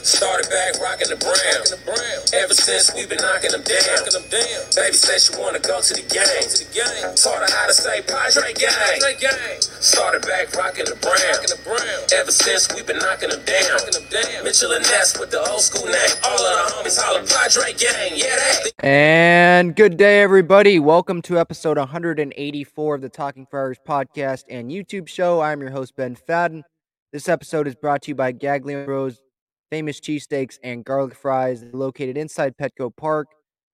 Started back rocking the brown. Ever since we've been knocking them down. Baby said she wanna go to the game. Taught her how to say Padre gang. Started back rocking the brown. Ever since we've been knocking them down. Mitchell and Ness with the old school name. All of the homies holler Padre gang. Yeah, that. And good day, everybody. Welcome to episode 184 of the Talking Friars podcast and YouTube show. I'm your host, Ben Fadden. This episode is brought to you by Gaglione Bros, famous cheesesteaks and garlic fries located inside Petco Park,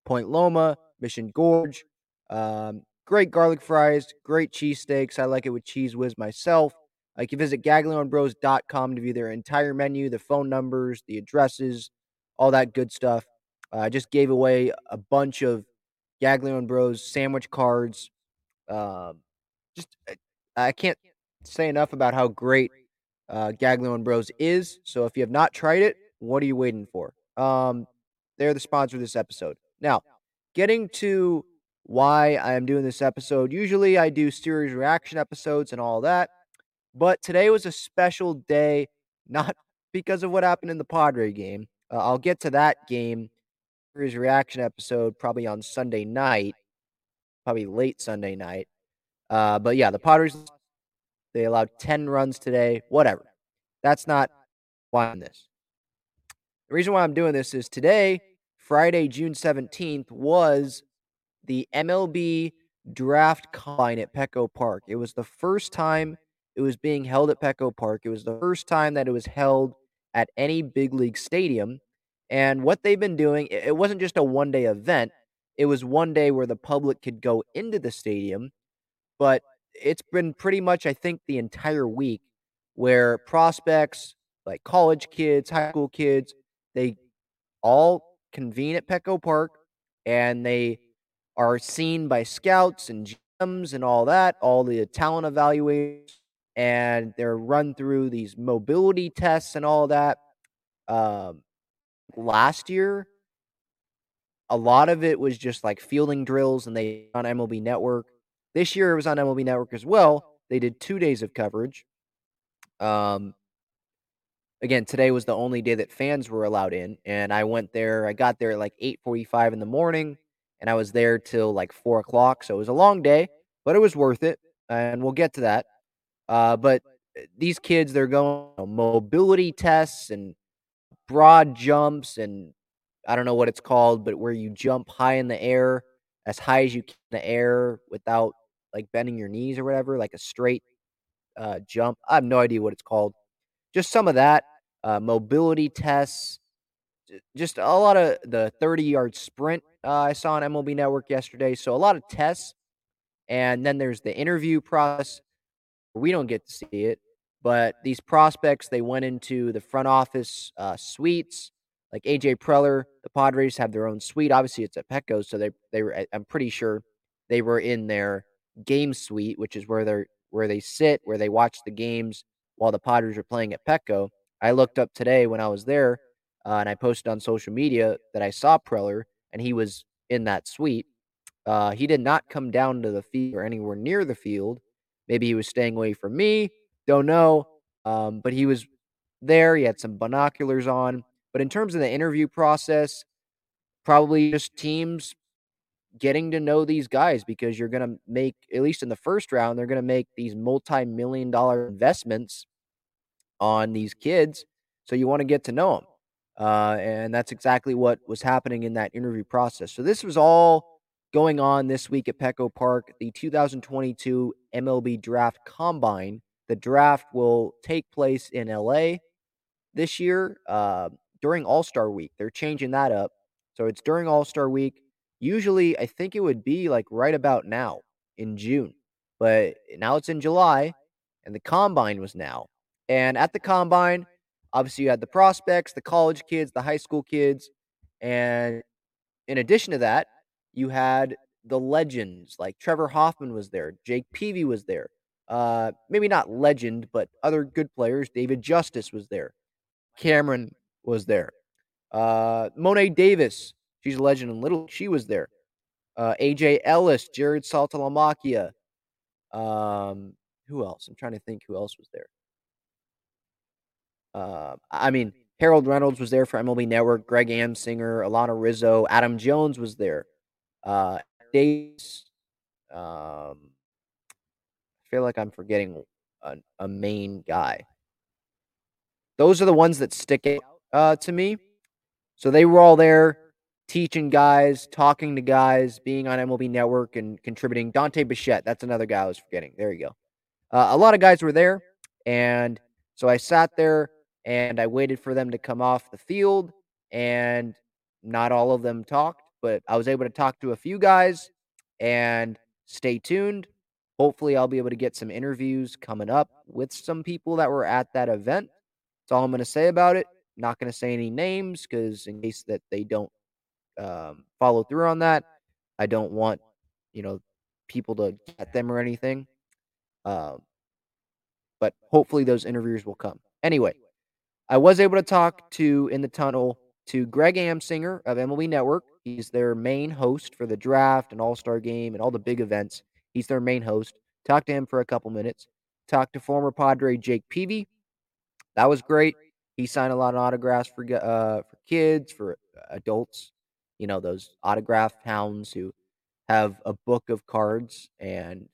Point Loma, Mission Gorge. Um, great garlic fries, great cheesesteaks. I like it with Cheez Whiz myself. Uh, you can visit gaglionebros.com to view their entire menu, the phone numbers, the addresses, all that good stuff. Uh, I just gave away a bunch of Gaglione Bros sandwich cards. Um, just I can't say enough about how great uh, and Bros is. So if you have not tried it, what are you waiting for? Um, they're the sponsor of this episode. Now, getting to why I am doing this episode. Usually I do series reaction episodes and all that, but today was a special day, not because of what happened in the Padre game. Uh, I'll get to that game series reaction episode probably on Sunday night, probably late Sunday night. Uh, but yeah, the Padres they allowed 10 runs today, whatever. That's not why I'm this. The reason why I'm doing this is today, Friday, June 17th, was the MLB draft combine at Petco Park. It was the first time it was being held at Petco Park. It was the first time that it was held at any big league stadium. And what they've been doing, it wasn't just a one day event, it was one day where the public could go into the stadium. But it's been pretty much, I think, the entire week where prospects, like college kids, high school kids, they all convene at Petco Park and they are seen by scouts and GMs and all that, all the talent evaluators, and they're run through these mobility tests and all that. Um, last year, a lot of it was just like fielding drills, and they on MLB Network. This year it was on MLB Network as well. They did two days of coverage. Um, again, today was the only day that fans were allowed in, and I went there. I got there at like eight forty-five in the morning, and I was there till like four o'clock. So it was a long day, but it was worth it, and we'll get to that. Uh, but these kids, they're going you know, mobility tests and broad jumps, and I don't know what it's called, but where you jump high in the air, as high as you can in the air without like bending your knees or whatever, like a straight uh, jump. I have no idea what it's called. Just some of that uh, mobility tests, just a lot of the 30 yard sprint uh, I saw on MLB Network yesterday. So a lot of tests. And then there's the interview process. We don't get to see it, but these prospects, they went into the front office uh, suites. Like AJ Preller, the Padres have their own suite. Obviously, it's at Petco, so they they were. I'm pretty sure they were in their game suite, which is where they're where they sit, where they watch the games while the Padres are playing at Petco. I looked up today when I was there, uh, and I posted on social media that I saw Preller, and he was in that suite. Uh, he did not come down to the field or anywhere near the field. Maybe he was staying away from me. Don't know. Um, but he was there. He had some binoculars on. But in terms of the interview process, probably just teams getting to know these guys because you're going to make, at least in the first round, they're going to make these multi million dollar investments on these kids. So you want to get to know them. Uh, and that's exactly what was happening in that interview process. So this was all going on this week at Petco Park, the 2022 MLB Draft Combine. The draft will take place in LA this year uh, during All Star Week. They're changing that up. So it's during All Star Week. Usually, I think it would be like right about now in June, but now it's in July, and the combine was now. And at the combine, obviously, you had the prospects, the college kids, the high school kids. And in addition to that, you had the legends like Trevor Hoffman was there, Jake Peavy was there. Uh, maybe not legend, but other good players. David Justice was there. Cameron was there. Uh, Mo'ne Davis, she's a legend in Little. She was there. Uh, AJ Ellis, Jared Saltalamacchia. Um, who else? I'm trying to think who else was there. Uh, I mean, Harold Reynolds was there for MLB Network. Greg Amsinger, Alana Rizzo, Adam Jones was there. Uh. Um, I feel like I'm forgetting a, a main guy. Those are the ones that stick out uh, to me. So they were all there teaching guys, talking to guys, being on MLB Network and contributing. Dante Bichette, that's another guy I was forgetting. There you go. Uh, a lot of guys were there. And so I sat there and I waited for them to come off the field. And not all of them talked, but I was able to talk to a few guys. And stay tuned. Hopefully, I'll be able to get some interviews coming up with some people that were at that event. That's all I'm going to say about it. Not going to say any names because, in case that they don't um, follow through on that, I don't want you know people to get them or anything. Um, but hopefully, those interviews will come. Anyway, I was able to talk to in the tunnel to Greg Amsinger of MLB Network. He's their main host for the draft and All Star game and all the big events. He's their main host. Talked to him for a couple minutes. Talked to former Padre Jake Peavy. That was great. He signed a lot of autographs for uh, for kids, for adults. You know those autograph hounds who have a book of cards, and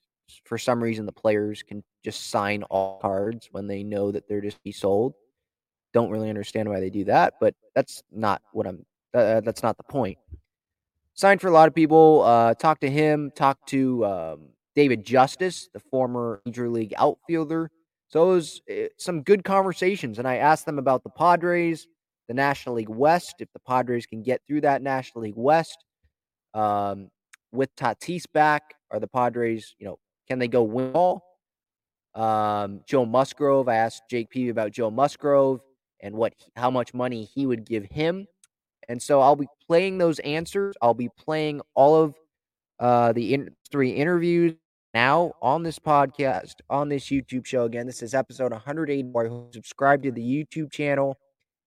for some reason the players can just sign all cards when they know that they're just be sold. Don't really understand why they do that, but that's not what I'm. Uh, that's not the point signed for a lot of people. Uh, talked to him, talked to um, David Justice, the former Major League outfielder. So it was uh, some good conversations. And I asked them about the Padres, the National League West, if the Padres can get through that National League West. Um, with Tatis back, are the Padres, you know, can they go win all? Um, Joe Musgrove, I asked Jake Peavy about Joe Musgrove and what how much money he would give him and so I'll be playing those answers. I'll be playing all of uh, the in- three interviews now on this podcast, on this YouTube show. Again, this is episode 184. Subscribe to the YouTube channel.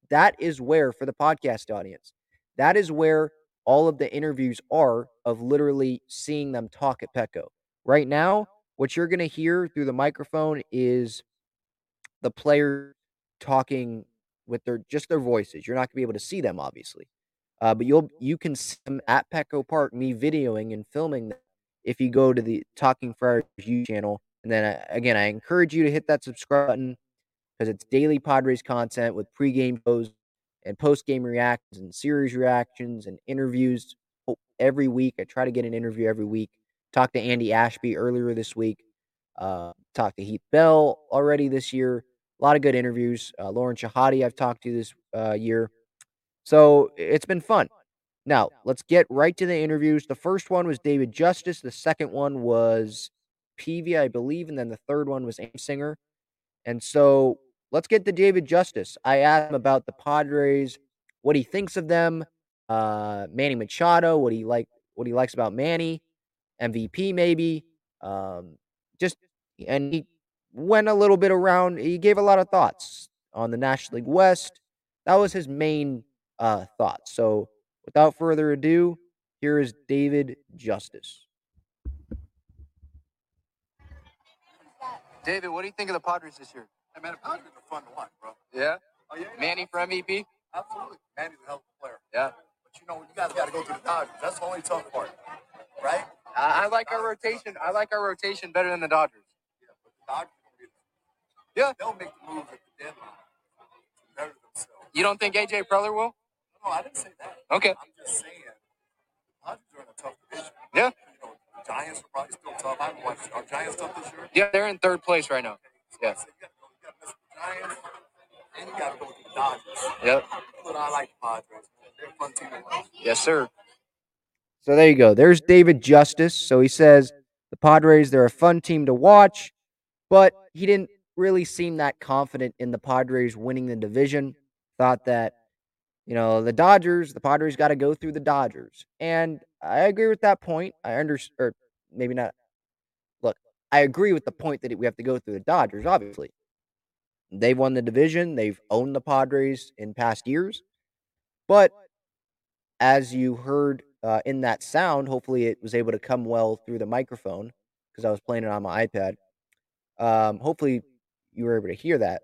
That is where, for the podcast audience, that is where all of the interviews are of literally seeing them talk at Petco. Right now, what you're going to hear through the microphone is the player talking with their just their voices. You're not gonna be able to see them, obviously, uh, but you'll you can see them at Petco Park, me videoing and filming them. If you go to the Talking Friars YouTube channel, and then uh, again, I encourage you to hit that subscribe button because it's daily Padres content with pregame shows and post-game reactions and series reactions and interviews every week. I try to get an interview every week. Talked to Andy Ashby earlier this week. Uh, talked to Heath Bell already this year. A lot of good interviews. Uh, Lauren Shehadi, I've talked to this uh, year. So it's been fun. Now, let's get right to the interviews. The first one was David Justice. The second one was Peavy, I believe. And then the third one was Singer. And so let's get to David Justice. I asked him about the Padres, what he thinks of them, uh, Manny Machado, what he like, what he likes about Manny, MVP maybe, um, just and he went a little bit around. He gave a lot of thoughts on the National League West. That was his main uh, thoughts. So without further ado, here is David Justice. David, what do you think of the Padres this year? Hey man, the Padres are fun to watch, bro. Yeah, Oh yeah, yeah. Manny for MVP. absolutely. Manny's a hell of a player. Yeah, But you know, you guys got to go through the Dodgers. That's the only tough part, right? I, I like our rotation. I like our rotation better than the Dodgers. Yeah, but the Dodgers gonna be Yeah. They'll make the moves at the deadline to better themselves. You don't think AJ Preller will? No, I didn't say that. Okay. I'm just saying the Dodgers are in a tough division. Yeah. You know, the Giants are probably still tough. I haven't watched. Are Giants tough this year? Yeah, they're in third place right now. So Yeah. I said, you got to go. You got to mess with the Giants, and you got to go with the Dodgers. Yep. But I like the Padres. They're a fun team to watch. Yes, sir. So there you go. There's David Justice. So he says the Padres, they're a fun team to watch, but he didn't really seem that confident in the Padres winning the division. Thought that, you know, the Dodgers, the Padres got to go through the Dodgers. And I agree with that point. I understand, or maybe not. Look, I agree with the point that we have to go through the Dodgers, obviously. They've won the division, they've owned the Padres in past years. But as you heard uh, in that sound, hopefully it was able to come well through the microphone because I was playing it on my iPad. Um, hopefully you were able to hear that.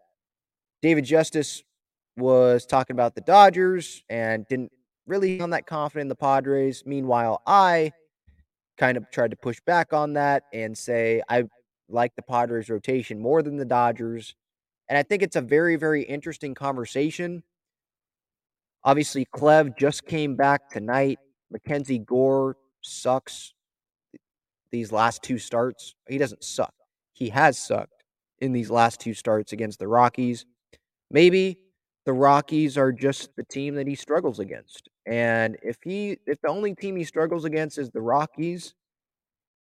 David Justice was talking about the Dodgers and didn't really sound that confident in the Padres. Meanwhile, I kind of tried to push back on that and say I like the Padres rotation more than the Dodgers. And I think it's a very, very interesting conversation. Obviously, Clev just came back tonight. Mackenzie Gore sucks these last two starts. He doesn't suck. He has sucked in these last two starts against the Rockies. Maybe the Rockies are just the team that he struggles against. And if he if the only team he struggles against is the Rockies,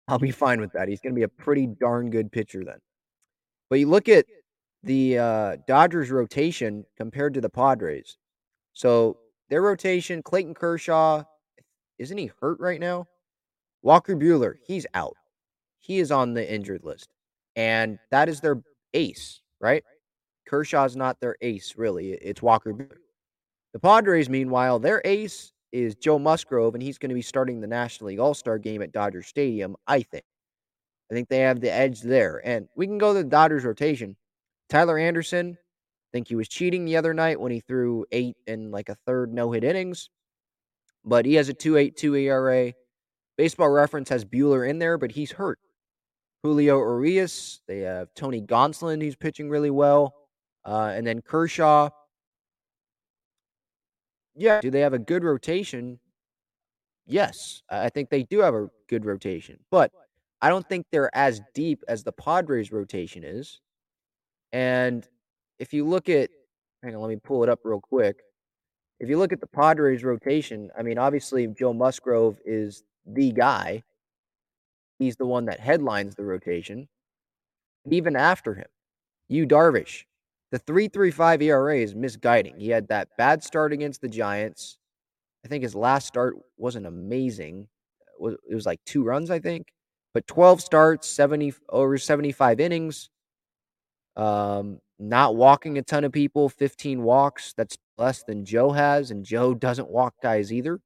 I'll be fine with that. He's going to be a pretty darn good pitcher then. But you look at the uh, Dodgers rotation compared to the Padres. So their rotation, Clayton Kershaw, isn't he hurt right now? Walker Buehler, he's out. He is on the injured list. And that is their ace, right? Kershaw's not their ace, really. It's Walker Buehler. The Padres, meanwhile, their ace is Joe Musgrove, and he's going to be starting the National League All Star game at Dodger Stadium, I think. I think they have the edge there. And we can go to the Dodgers rotation. Tyler Anderson, I think he was cheating the other night when he threw eight and like a third no hit innings, but he has a 2.82 ERA. Baseball Reference has Buehler in there, but he's hurt. Julio Urias, they have Tony Gonsolin, who's pitching really well, uh, and then Kershaw. Yeah, do they have a good rotation? Yes, I think they do have a good rotation, but I don't think they're as deep as the Padres rotation is. And if you look at, hang on, let me pull it up real quick. If you look at the Padres rotation, I mean, obviously Joe Musgrove is the guy. He's the one that headlines the rotation. Even after him, you Darvish, the 3.35 ERA is misguiding. He had that bad start against the Giants. I think his last start wasn't amazing. It was, like two runs, I think. But 12 starts, 70 over 75 innings. Um, not walking a ton of people, 15 walks. That's less than Joe has, and Joe doesn't walk guys either.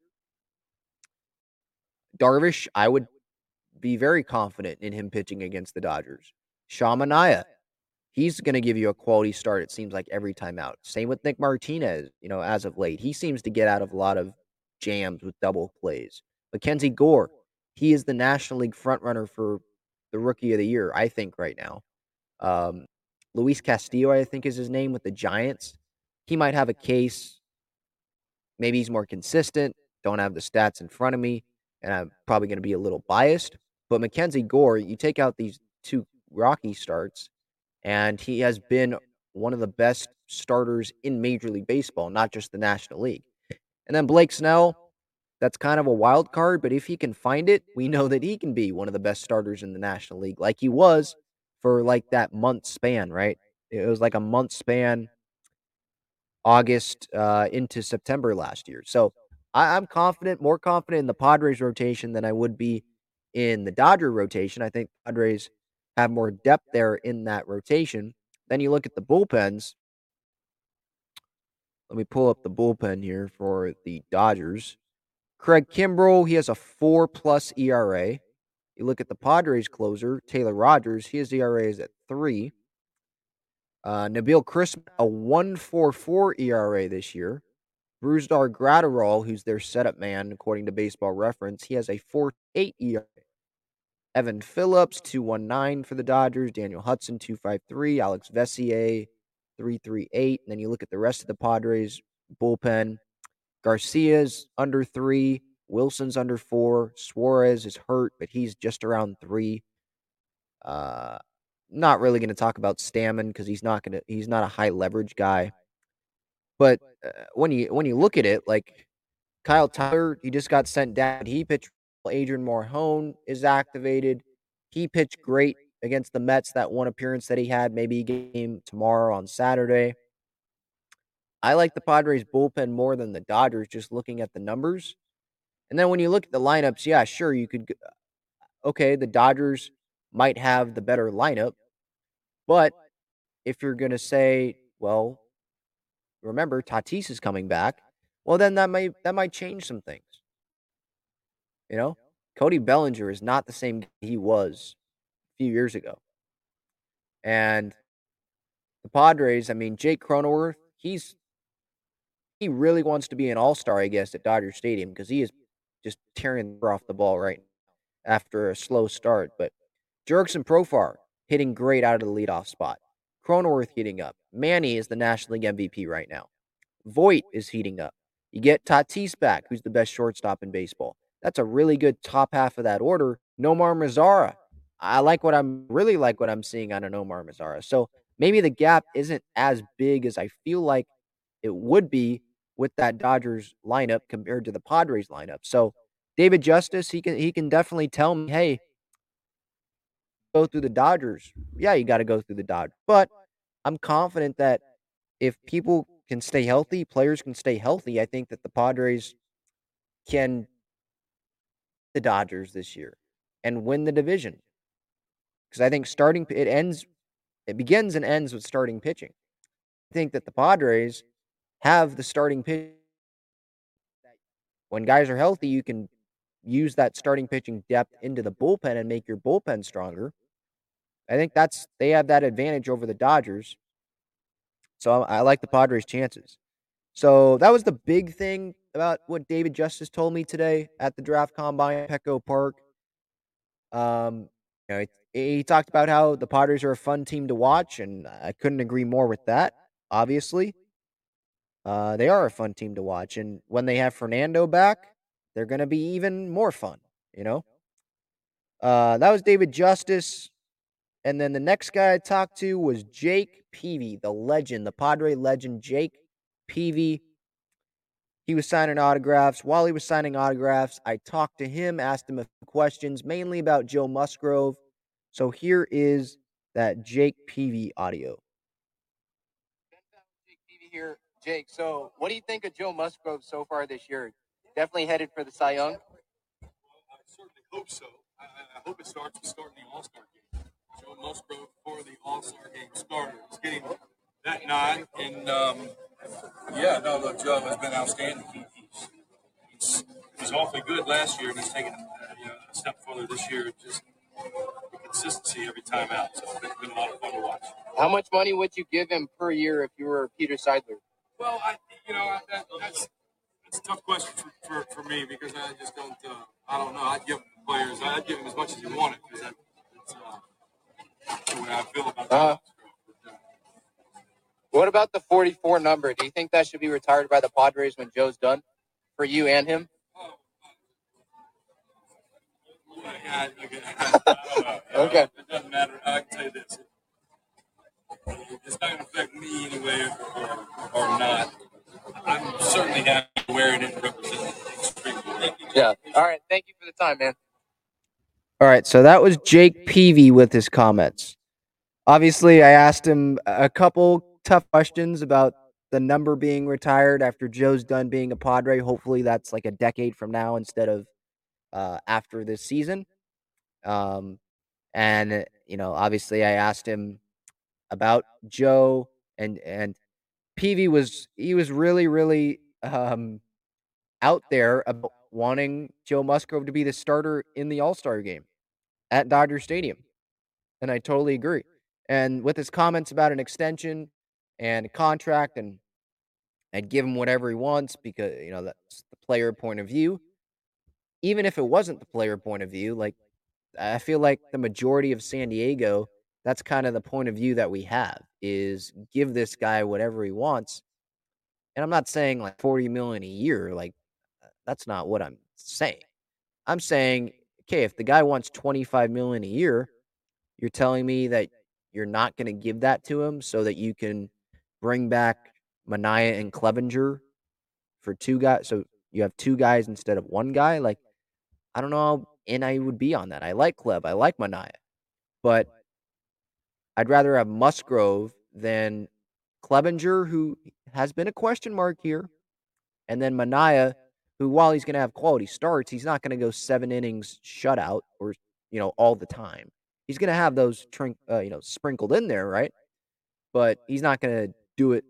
Darvish, I would be very confident in him pitching against the Dodgers. Sean Manaea, he's going to give you a quality start, it seems like, every time out. Same with Nick Martinez, you know, as of late. He seems to get out of a lot of jams with double plays. Mackenzie Gore, he is the National League frontrunner for the rookie of the year, I think, right now. Um, Luis Castillo, I think, is his name with the Giants. He might have a case. Maybe he's more consistent. Don't have the stats in front of me, and I'm probably going to be a little biased. But Mackenzie Gore, you take out these two rocky starts, and he has been one of the best starters in Major League Baseball, not just the National League. And then Blake Snell, that's kind of a wild card, but if he can find it, we know that he can be one of the best starters in the National League, like he was for like that month span, right? It was like a month span, August uh, into September last year. So I, I'm confident, more confident in the Padres rotation than I would be in the Dodger rotation. I think Padres have more depth there in that rotation. Then you look at the bullpens. Let me pull up the bullpen here for the Dodgers. Craig Kimbrel, he has a four plus ERA. You look at the Padres closer, Taylor Rogers, his ERA is at three. Uh, Nabil Crismatt, a 144 ERA this year. Brusdar Graterol, who's their setup man, according to Baseball Reference, he has a 4.8 ERA. Evan Phillips, 219 for the Dodgers. Daniel Hudson, 253. Alex Vesia, 338. And then you look at the rest of the Padres bullpen. Garcia's under three. Wilson's under four. Suarez is hurt, but he's just around three. Uh, not really going to talk about Stammen because he's not going to. He's not a high leverage guy. But uh, when you when you look at it, like Kyle Tyler, he just got sent down. He pitched. Adrian Morejon is activated. He pitched great against the Mets that one appearance that he had. Maybe game tomorrow on Saturday. I like the Padres bullpen more than the Dodgers just looking at the numbers. And then when you look at the lineups, yeah, sure, you could. Uh, okay, the Dodgers might have the better lineup. But if you're going to say, well, remember Tatis is coming back, well then that might that might change some things. You know, Cody Bellinger is not the same he was a few years ago. And the Padres, I mean, Jake Cronenworth, he's he really wants to be an all-star, I guess, at Dodger Stadium because he is just tearing off the ball right after a slow start. But Jurickson Profar hitting great out of the leadoff spot. Cronenworth heating up. Manny is the National League MVP right now. Voit is heating up. You get Tatis back, who's the best shortstop in baseball. That's a really good top half of that order. Nomar Mazara. I like what I'm really like what I'm seeing on an Nomar Mazara. So maybe the gap isn't as big as I feel like it would be with that Dodgers lineup compared to the Padres lineup. So David Justice, he can he can definitely tell me, hey, go through the Dodgers. Yeah, you got to go through the Dodgers. But I'm confident that if people can stay healthy, players can stay healthy, I think that the Padres can the Dodgers this year and win the division. Because I think starting it ends it begins and ends with starting pitching. I think that the Padres have the starting pitch. When guys are healthy, you can use that starting pitching depth into the bullpen and make your bullpen stronger. I think that's they have that advantage over the Dodgers. So I, I like the Padres' chances. So that was the big thing about what David Justice told me today at the draft combine at Petco Park. Um, you know, he talked about how the Padres are a fun team to watch, and I couldn't agree more with that. Obviously, uh, they are a fun team to watch, and when they have Fernando back, they're going to be even more fun. You know, uh, that was David Justice, and then the next guy I talked to was Jake Peavy, the legend, the Padre legend, Jake Peavy. He was signing autographs. While he was signing autographs, I talked to him, asked him a few questions, mainly about Joe Musgrove. So here is that Jake Peavy audio. Jake Peavy here. Jake, so what do you think of Joe Musgrove so far this year? Definitely headed for the Cy Young? Well, I certainly hope so. I, I hope it starts with starting the All Star game. Joe Musgrove for the All Star game starter is getting that nod. And um, yeah, no, look, Joe has been outstanding. He, he's, he's, he's awfully good last year, and he's taken uh, you know, a step further this year. Just the consistency every time out. So it's been, been a lot of fun to watch. How much money would you give him per year if you were Peter Seidler? Well, I, you know, that, that's that's a tough question for, for, for me because I just don't. Uh, I don't know. I'd give players. I'd give them as much as you wanted because that, that's uh, the way I feel about that. Uh, what about the 44 number? Do you think that should be retired by the Padres when Joe's done for you and him? Yeah, okay. Okay. It doesn't matter. I can tell you this. It's not going to affect me anyway or, or not. I'm certainly happy wearing it and representing it extremely. Yeah. All right. Thank you for the time, man. All right, so that was Jake Peavy with his comments. Obviously, I asked him a couple tough questions about the number being retired after Joe's done being a Padre. Hopefully, that's like a decade from now instead of uh, after this season. Um, and you know, obviously, I asked him about Joe and and Peavy was he was really really um, out there about wanting Joe Musgrove to be the starter in the All Star game at Dodger Stadium, and I totally agree. And with his comments about an extension and a contract, and I'd give him whatever he wants because you know that's the player point of view. Even if it wasn't the player point of view, like I feel like the majority of San Diego, that's kind of the point of view that we have is give this guy whatever he wants. And I'm not saying like 40 million a year, like uh, that's not what I'm saying. I'm saying, okay, if the guy wants 25 million a year, you're telling me that you're not going to give that to him so that you can bring back Manaea and Clevinger for two guys. So you have two guys instead of one guy. Like, I don't know how in I would be on that. I like Cleb. I like Manaea. But I'd rather have Musgrove than Clevinger, who has been a question mark here, and then Manaea, who while he's going to have quality starts, he's not going to go seven innings shutout or you know all the time. He's going to have those trink, uh, you know sprinkled in there, right? But he's not going to do it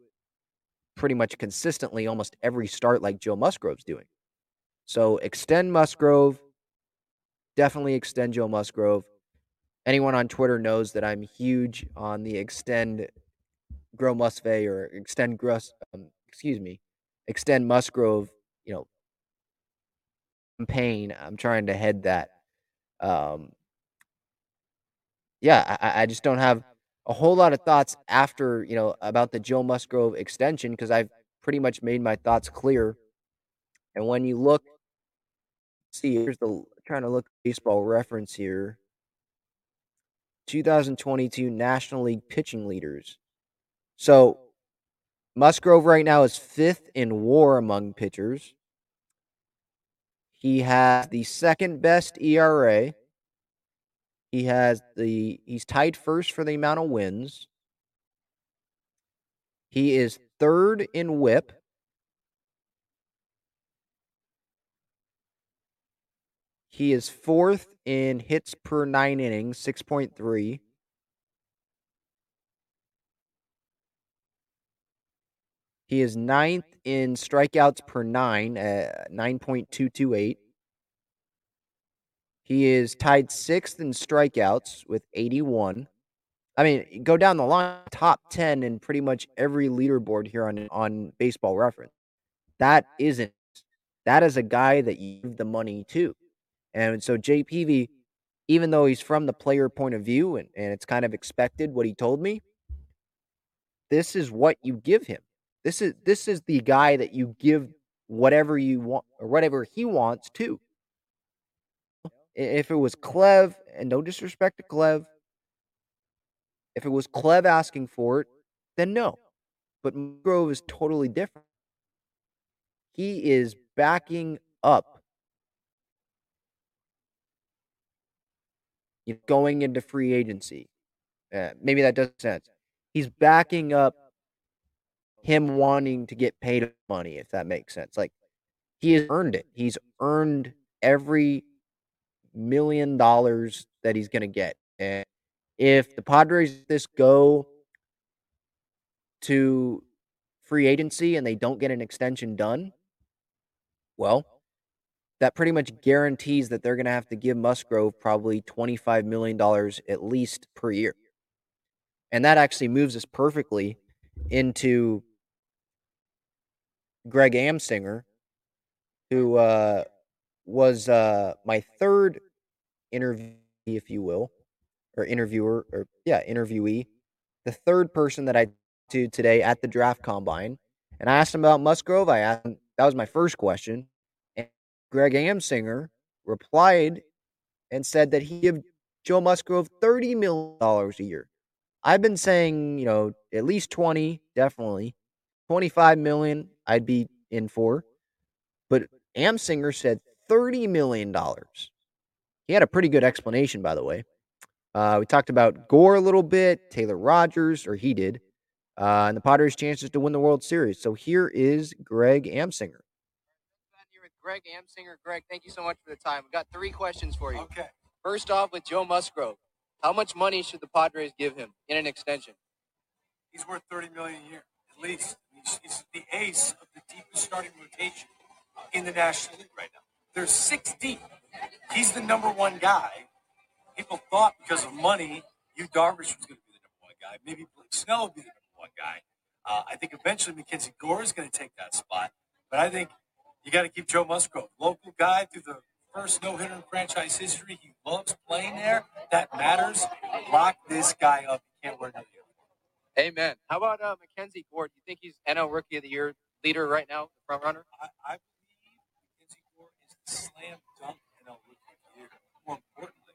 pretty much consistently almost every start like Joe Musgrove's doing. So extend Musgrove. Definitely extend Joe Musgrove. Anyone on Twitter knows that I'm huge on the extend Grow Musve or extend Gruss, um, excuse me, extend Musgrove, you know, campaign. I'm trying to head that. Um, yeah, I, I just don't have a whole lot of thoughts after, you know, about the Joe Musgrove extension because I've pretty much made my thoughts clear. And when you look, see, here's the trying to look baseball reference here. 2022 National League pitching leaders. So Musgrove right now is fifth in WAR among pitchers. He has the second best ERA. He has the he's tied first for the amount of wins. He is third in whip. He is fourth in hits per nine innings, 6.3. He is ninth in strikeouts per nine uh, at 9.228. He is tied sixth in strikeouts with 81. I mean, go down the line, top 10 in pretty much every leaderboard here on, on baseball reference. That isn't, that is a guy that you give the money to. And so JPV, even though he's from the player point of view and, and it's kind of expected what he told me, this is what you give him. This is this is the guy that you give whatever you want or whatever he wants to. If it was Clev, and no disrespect to Clev, if it was Clev asking for it, then no. But Grove is totally different. He is backing up going into free agency. Uh, maybe that doesn't sense. He's backing up him wanting to get paid money, if that makes sense. Like he has earned it. He's earned every million dollars that he's going to get. And if the Padres this go to free agency and they don't get an extension done, well, that pretty much guarantees that they're going to have to give Musgrove probably $25 million at least per year. And that actually moves us perfectly into Greg Amsinger, who uh, was uh, my third interview, if you will, or interviewer, or yeah, interviewee, the third person that I to today at the draft combine. And I asked him about Musgrove. I asked him, that was my first question. Greg Amsinger replied and said that he give Joe Musgrove $30 million a year. I've been saying, you know, at least 20, definitely. 25 million, I'd be in for. But Amsinger said $30 million. He had a pretty good explanation, by the way. Uh, we talked about Gore a little bit, Taylor Rogers, or he did, uh, and the Potters' chances to win the World Series. So here is Greg Amsinger. Greg Amsinger. Greg, thank you so much for the time. We've got three questions for you. Okay. First off, with Joe Musgrove, how much money should the Padres give him in an extension? He's worth 30 million a year, at least. He's, he's the ace of the deepest starting rotation in the National League right now. There's six deep. He's the number one guy. People thought because of money, Yu Darvish was going to be the number one guy. Maybe Blake Snell would be the number one guy. Uh, I think eventually Mackenzie Gore is going to take that spot. But I think you got to keep Joe Musgrove, local guy through the first no hitter in franchise history. He loves playing there. That matters. Lock this guy up. He can't wear another year. Amen. How about uh, Mackenzie Gore? Do you think he's NL Rookie of the Year leader right now, the front runner? I, I believe Mackenzie Gore is the slam dunk NL Rookie of the Year. More importantly,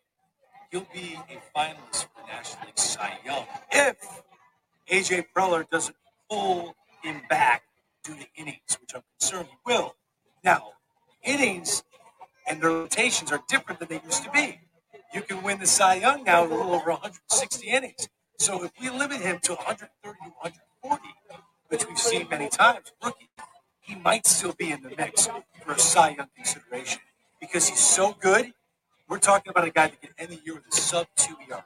he'll be a finalist for the National League Cy Young if AJ Preller doesn't pull him back due to innings, which I'm concerned he will. Now, innings and their rotations are different than they used to be. You can win the Cy Young now a little over 160 innings. So if we limit him to 130 to 140, which we've seen many times, rookie, he might still be in the mix for a Cy Young consideration because he's so good. We're talking about a guy that can end the year with a sub two ERA.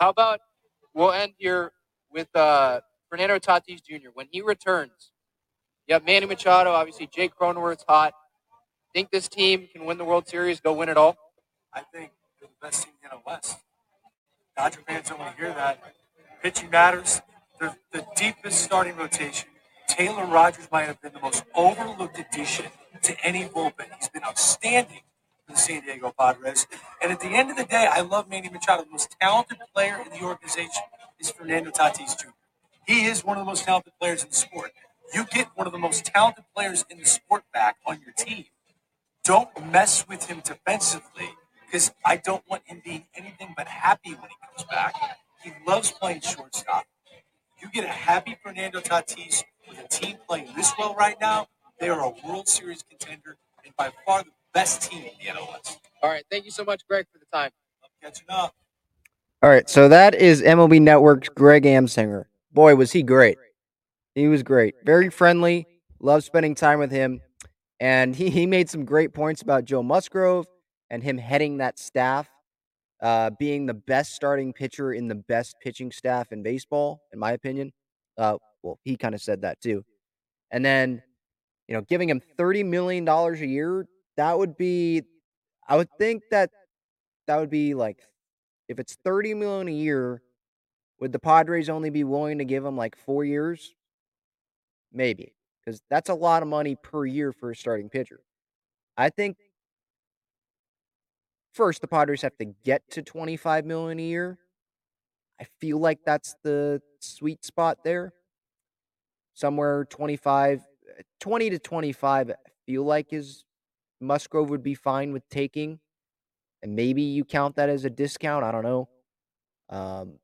How about we'll end here with uh, Fernando Tatis Jr. When he returns, you have Manny Machado, obviously Jake Cronenworth's hot. Think this team can win the World Series, go win it all? I think they're the best team in the West. Dodger fans don't want to hear that. Pitching matters. They're the deepest starting rotation. Taylor Rogers might have been the most overlooked addition to any bullpen. He's been outstanding for the San Diego Padres. And at the end of the day, I love Manny Machado. The most talented player in the organization is Fernando Tatis Jr. He is one of the most talented players in the sport. You get one of the most talented players in the sport back on your team. Don't mess with him defensively because I don't want him being anything but happy when he comes back. He loves playing shortstop. You get a happy Fernando Tatis with a team playing this well right now. They are a World Series contender and by far the best team in the NL All right. Thank you so much, Greg, for the time. I'm catching up. All right, so that is MLB Network's Greg Amsinger. Boy, was he great. He was great. Very friendly. Love spending time with him. And he, he made some great points about Joe Musgrove and him heading that staff, uh, being the best starting pitcher in the best pitching staff in baseball, in my opinion. Uh, well, he kind of said that too. And then, you know, giving him $30 million a year, that would be, I would think that that would be like, if it's 30 million a year, would the Padres only be willing to give him like four years? Maybe, because that's a lot of money per year for a starting pitcher. I think first the Padres have to get to 25 million a year. I feel like that's the sweet spot there. Somewhere 25, 20 to 25, I feel like is Musgrove would be fine with taking. And maybe you count that as a discount. I don't know. Um,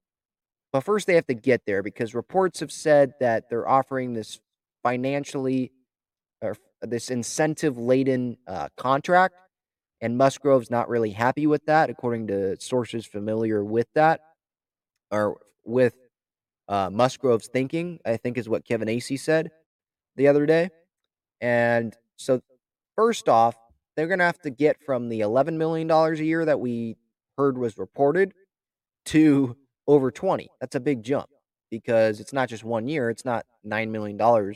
but first, they have to get there because reports have said that they're offering this financially or this incentive laden uh, contract. And Musgrove's not really happy with that, according to sources familiar with that or with uh, Musgrove's thinking, I think is what Kevin Acee said the other day. And so, first off, they're going to have to get from the $11 million a year that we heard was reported to over 20. That's a big jump because it's not just one year, it's not $9 million.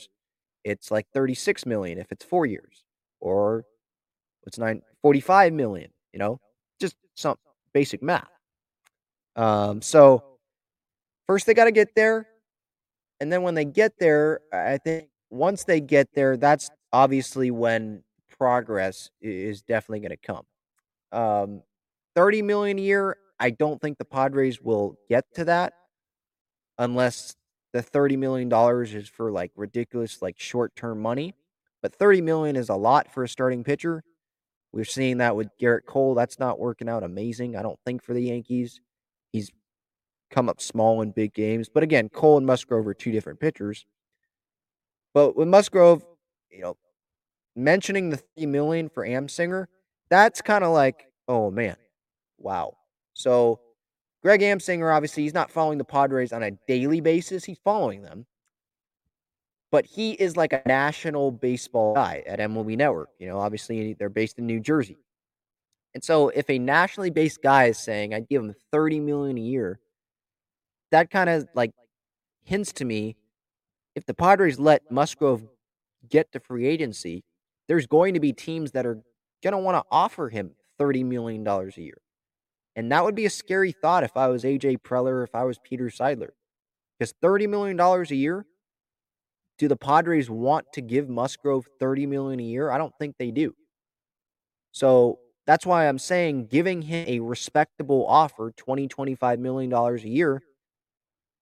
It's like 36 million if it's 4 years or it's 9 45 million, you know? Just some basic math. Um so first they got to get there and then when they get there, I think once they get there, that's obviously when progress is definitely going to come. Um, 30 million a year, I don't think the Padres will get to that unless the 30 million dollars is for like ridiculous like short-term money. But 30 million is a lot for a starting pitcher. We're seeing that with Gerrit Cole. That's not working out amazing, I don't think, for the Yankees. He's come up small in big games. But again, Cole and Musgrove are two different pitchers. But with Musgrove, you know, mentioning the three million for Amsinger, that's kind of like, oh man, wow. So Greg Amsinger, obviously, he's not following the Padres on a daily basis. He's following them. But he is like a national baseball guy at MLB Network. You know, obviously they're based in New Jersey. And so if a nationally based guy is saying I'd give him 30 million a year, that kind of like hints to me if the Padres let Musgrove get to free agency, there's going to be teams that are going to want to offer him $30 million a year. And that would be a scary thought if I was AJ Preller, if I was Peter Seidler. Because $30 million a year, do the Padres want to give Musgrove $30 million a year? I don't think they do. So that's why I'm saying giving him a respectable offer, $20, 25 million dollars a year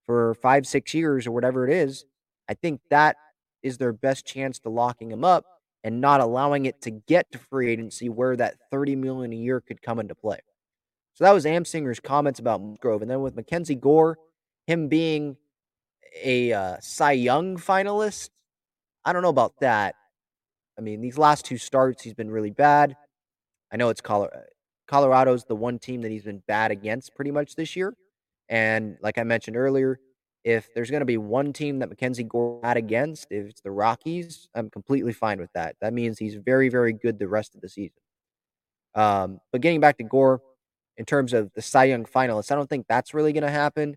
for five, six years or whatever it is, I think that is their best chance to locking him up and not allowing it to get to free agency where that 30 million a year could come into play. So that was Amsinger's comments about Musgrove. And then with MacKenzie Gore, him being a uh, Cy Young finalist, I don't know about that. I mean, these last two starts, he's been really bad. I know it's Colorado. Colorado's the one team that he's been bad against pretty much this year. And like I mentioned earlier, if there's going to be one team that MacKenzie Gore bad against, if it's the Rockies, I'm completely fine with that. That means he's very, very good the rest of the season. Um, but getting back to Gore, in terms of the Cy Young finalists, I don't think that's really going to happen.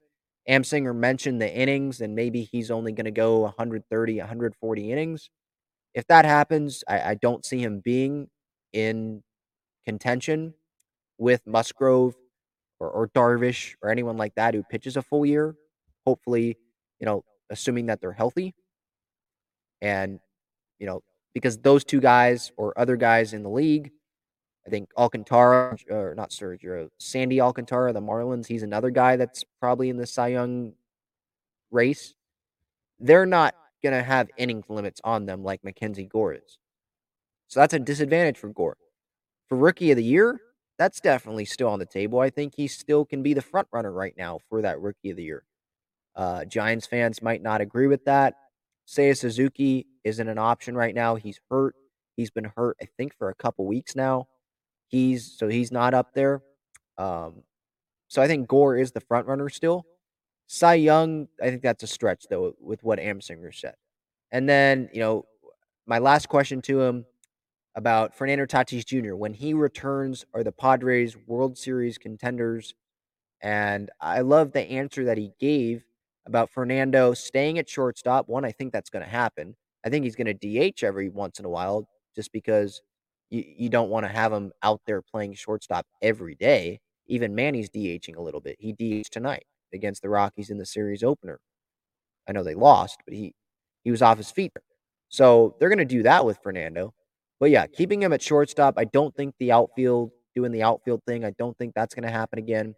Amsinger mentioned the innings, and maybe he's only going to go 130, 140 innings. If that happens, I, I don't see him being in contention with Musgrove or, or Darvish or anyone like that who pitches a full year. Hopefully, you know, assuming that they're healthy. And, you know, because those two guys or other guys in the league, I think Alcantara, or not Sergio, Sandy Alcantara, the Marlins, he's another guy that's probably in the Cy Young race. They're not going to have innings limits on them like MacKenzie Gore is. So that's a disadvantage for Gore. For rookie of the year, that's definitely still on the table. I think he still can be the front runner right now for that rookie of the year. Uh, Giants fans might not agree with that. Seiya Suzuki isn't an option right now. He's hurt. He's been hurt, I think, for a couple weeks now. He's so he's not up there. Um, so I think Gore is the front runner still. Cy Young, I think that's a stretch though with what Amsinger said. And then you know, my last question to him about Fernando Tatis Jr. When he returns, are the Padres World Series contenders? And I love the answer that he gave about Fernando staying at shortstop. One, I think that's going to happen. I think he's going to DH every once in a while just because you, you don't want to have him out there playing shortstop every day. Even Manny's DHing a little bit. He DH'd tonight against the Rockies in the series opener. I know they lost, but he he was off his feet. So they're going to do that with Fernando. But yeah, keeping him at shortstop, I don't think the outfield, doing the outfield thing, I don't think that's going to happen again.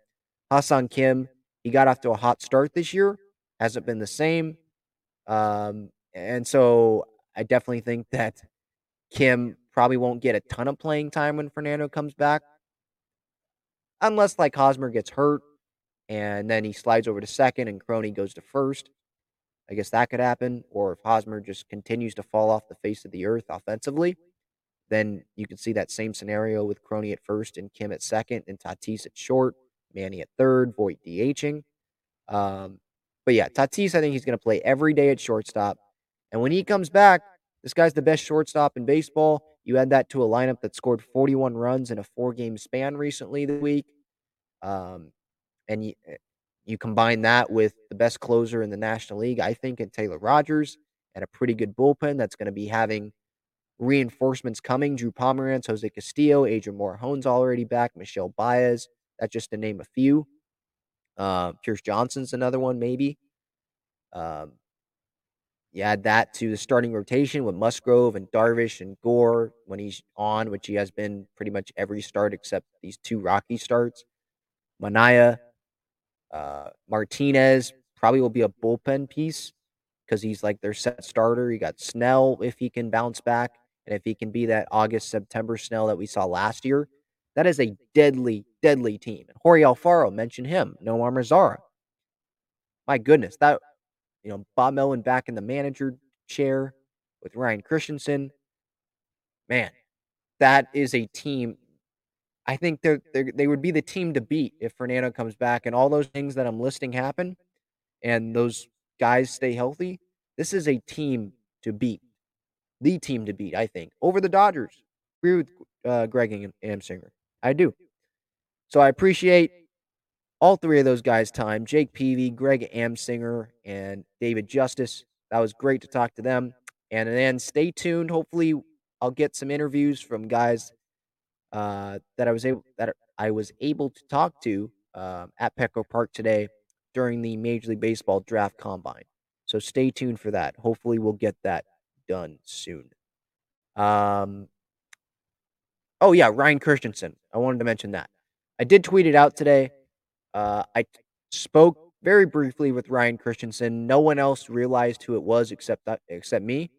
Ha-Seong Kim, he got off to a hot start this year, hasn't been the same. Um, and so I definitely think that Kim probably won't get a ton of playing time when Fernando comes back. Unless like Hosmer gets hurt and then he slides over to second and Crony goes to first. I guess that could happen. Or if Hosmer just continues to fall off the face of the earth offensively then you can see that same scenario with Crony at first and Kim at second and Tatis at short, Manny at third, Voit DHing. Um, but yeah, Tatis, I think he's going to play every day at shortstop. And when he comes back, this guy's the best shortstop in baseball. You add that to a lineup that scored 41 runs in a four game span recently this week. Um, and you, eh, you combine that with the best closer in the National League, I think, in Taylor Rogers, and a pretty good bullpen that's going to be having reinforcements coming. Drew Pomeranz, Jose Castillo, Adrian Morejon's already back. Michel Baez. That's just to name a few. Uh, Pierce Johnson's another one, maybe. Um, you add that to the starting rotation with Musgrove and Darvish and Gore when he's on, which he has been pretty much every start except these two Rocky starts. Manaea, uh, Martinez probably will be a bullpen piece because he's like their set starter. You got Snell if he can bounce back And if he can be that August, September Snell that we saw last year, that is a deadly, deadly team. And Jorge Alfaro, mention him. Nomar Mazara. My goodness, that you know, Bob Melvin back in the manager chair with Ryan Christenson. Man, that is a team. I think they're, they're they would be the team to beat if Fernando comes back and all those things that I'm listing happen, and those guys stay healthy. This is a team to beat, the team to beat. I think over the Dodgers. Agree with uh, Greg Amsinger. I do. So I appreciate all three of those guys' time Jake Peavy, Greg Amsinger, and David Justice. That was great to talk to them. And then stay tuned. Hopefully, I'll get some interviews from guys uh, that I was able that I was able to talk to uh, at Petco Park today during the Major League Baseball Draft Combine. So stay tuned for that. Hopefully, we'll get that done soon. Um. Oh yeah, Ryan Christenson. I wanted to mention that. I did tweet it out today. Uh, I spoke very briefly with Ryan Christenson. No one else realized who it was except that, except me.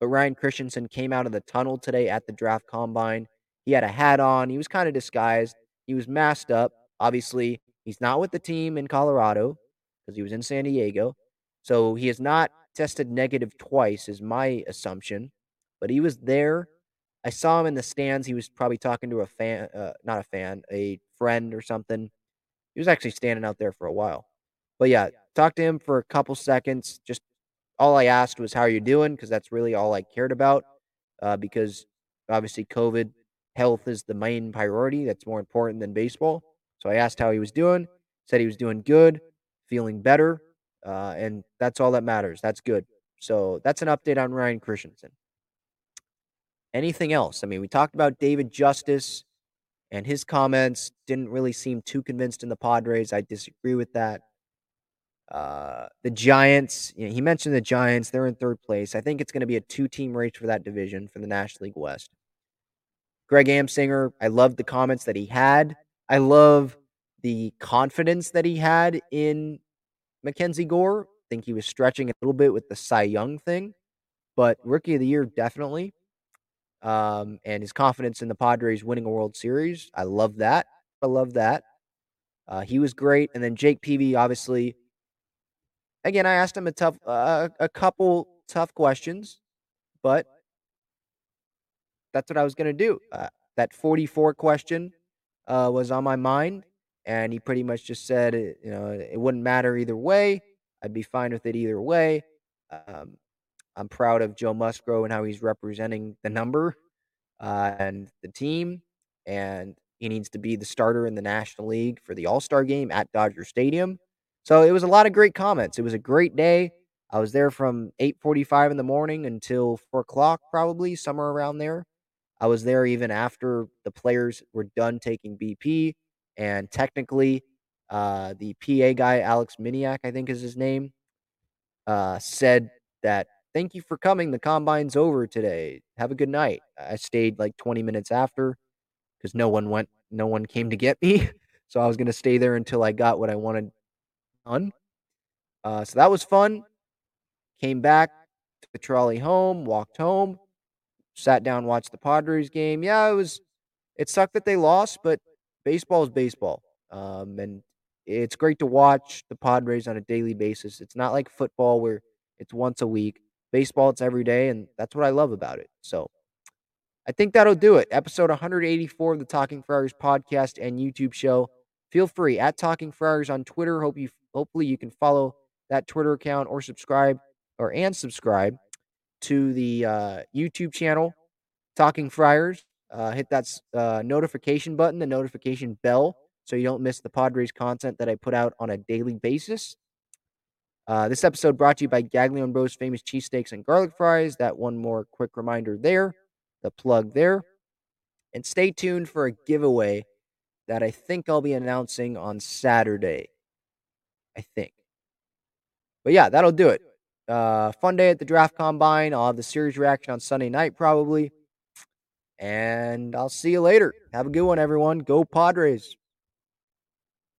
But Ryan Christenson came out of the tunnel today at the draft combine. He had a hat on. He was kind of disguised. He was masked up. Obviously, he's not with the team in Colorado because he was in San Diego. So he has not tested negative twice, is my assumption. But he was there. I saw him in the stands. He was probably talking to a fan, uh, not a fan, a friend or something. He was actually standing out there for a while. But yeah, talked to him for a couple seconds. Just all I asked was, How are you doing? Because that's really all I cared about. Uh, because obviously, COVID health is the main priority. That's more important than baseball. So I asked how he was doing. Said he was doing good, feeling better. Uh, and that's all that matters. That's good. So that's an update on Ryan Christenson. Anything else? I mean, we talked about David Justice and his comments didn't really seem too convinced in the Padres. I disagree with that. Uh, the Giants, you know, he mentioned the Giants. They're in third place. I think it's going to be a two team race for that division for the National League West. Greg Amsinger, I love the comments that he had. I love the confidence that he had in MacKenzie Gore. I think he was stretching a little bit with the Cy Young thing, but rookie of the year, definitely. Um, and his confidence in the Padres winning a World Series. I love that. I love that. Uh, he was great. And then Jake Peavy, obviously, again, I asked him a tough, uh, a couple tough questions, but that's what I was going to do. Uh, that 44 question uh, was on my mind, and he pretty much just said, you know, it wouldn't matter either way. I'd be fine with it either way. Um, I'm proud of Joe Musgrove and how he's representing the number uh, and the team, and he needs to be the starter in the National League for the All Star game at Dodger Stadium. So it was a lot of great comments. It was a great day. I was there from 8:45 in the morning until four o'clock, probably somewhere around there. I was there even after the players were done taking BP, and technically, uh, the PA guy Alex Miniak, I think is his name, uh, said that thank you for coming. The combine's over today. Have a good night. I stayed like 20 minutes after because no one went, no one came to get me. So I was gonna stay there until I got what I wanted done. Uh, so that was fun. Came back, took the trolley home, walked home, sat down, watched the Padres game. Yeah, it was. It sucked that they lost, but baseball is baseball, um, and it's great to watch the Padres on a daily basis. It's not like football where it's once a week. Baseball, it's every day, and that's what I love about it. So I think that'll do it. Episode 184 of the Talking Friars podcast and YouTube show. Feel free at Talking Friars on Twitter. Hope you hopefully you can follow that Twitter account or subscribe or and subscribe to the uh, YouTube channel Talking Friars. Uh, hit that uh, notification button, the notification bell, so you don't miss the Padres content that I put out on a daily basis. Uh, this episode brought to you by Gaglione Bros famous cheesesteaks and garlic fries. That one more quick reminder there, the plug there. And stay tuned for a giveaway that I think I'll be announcing on Saturday. I think. But yeah, that'll do it. Uh, fun day at the draft combine. I'll have the series reaction on Sunday night, probably. And I'll see you later. Have a good one, everyone. Go Padres.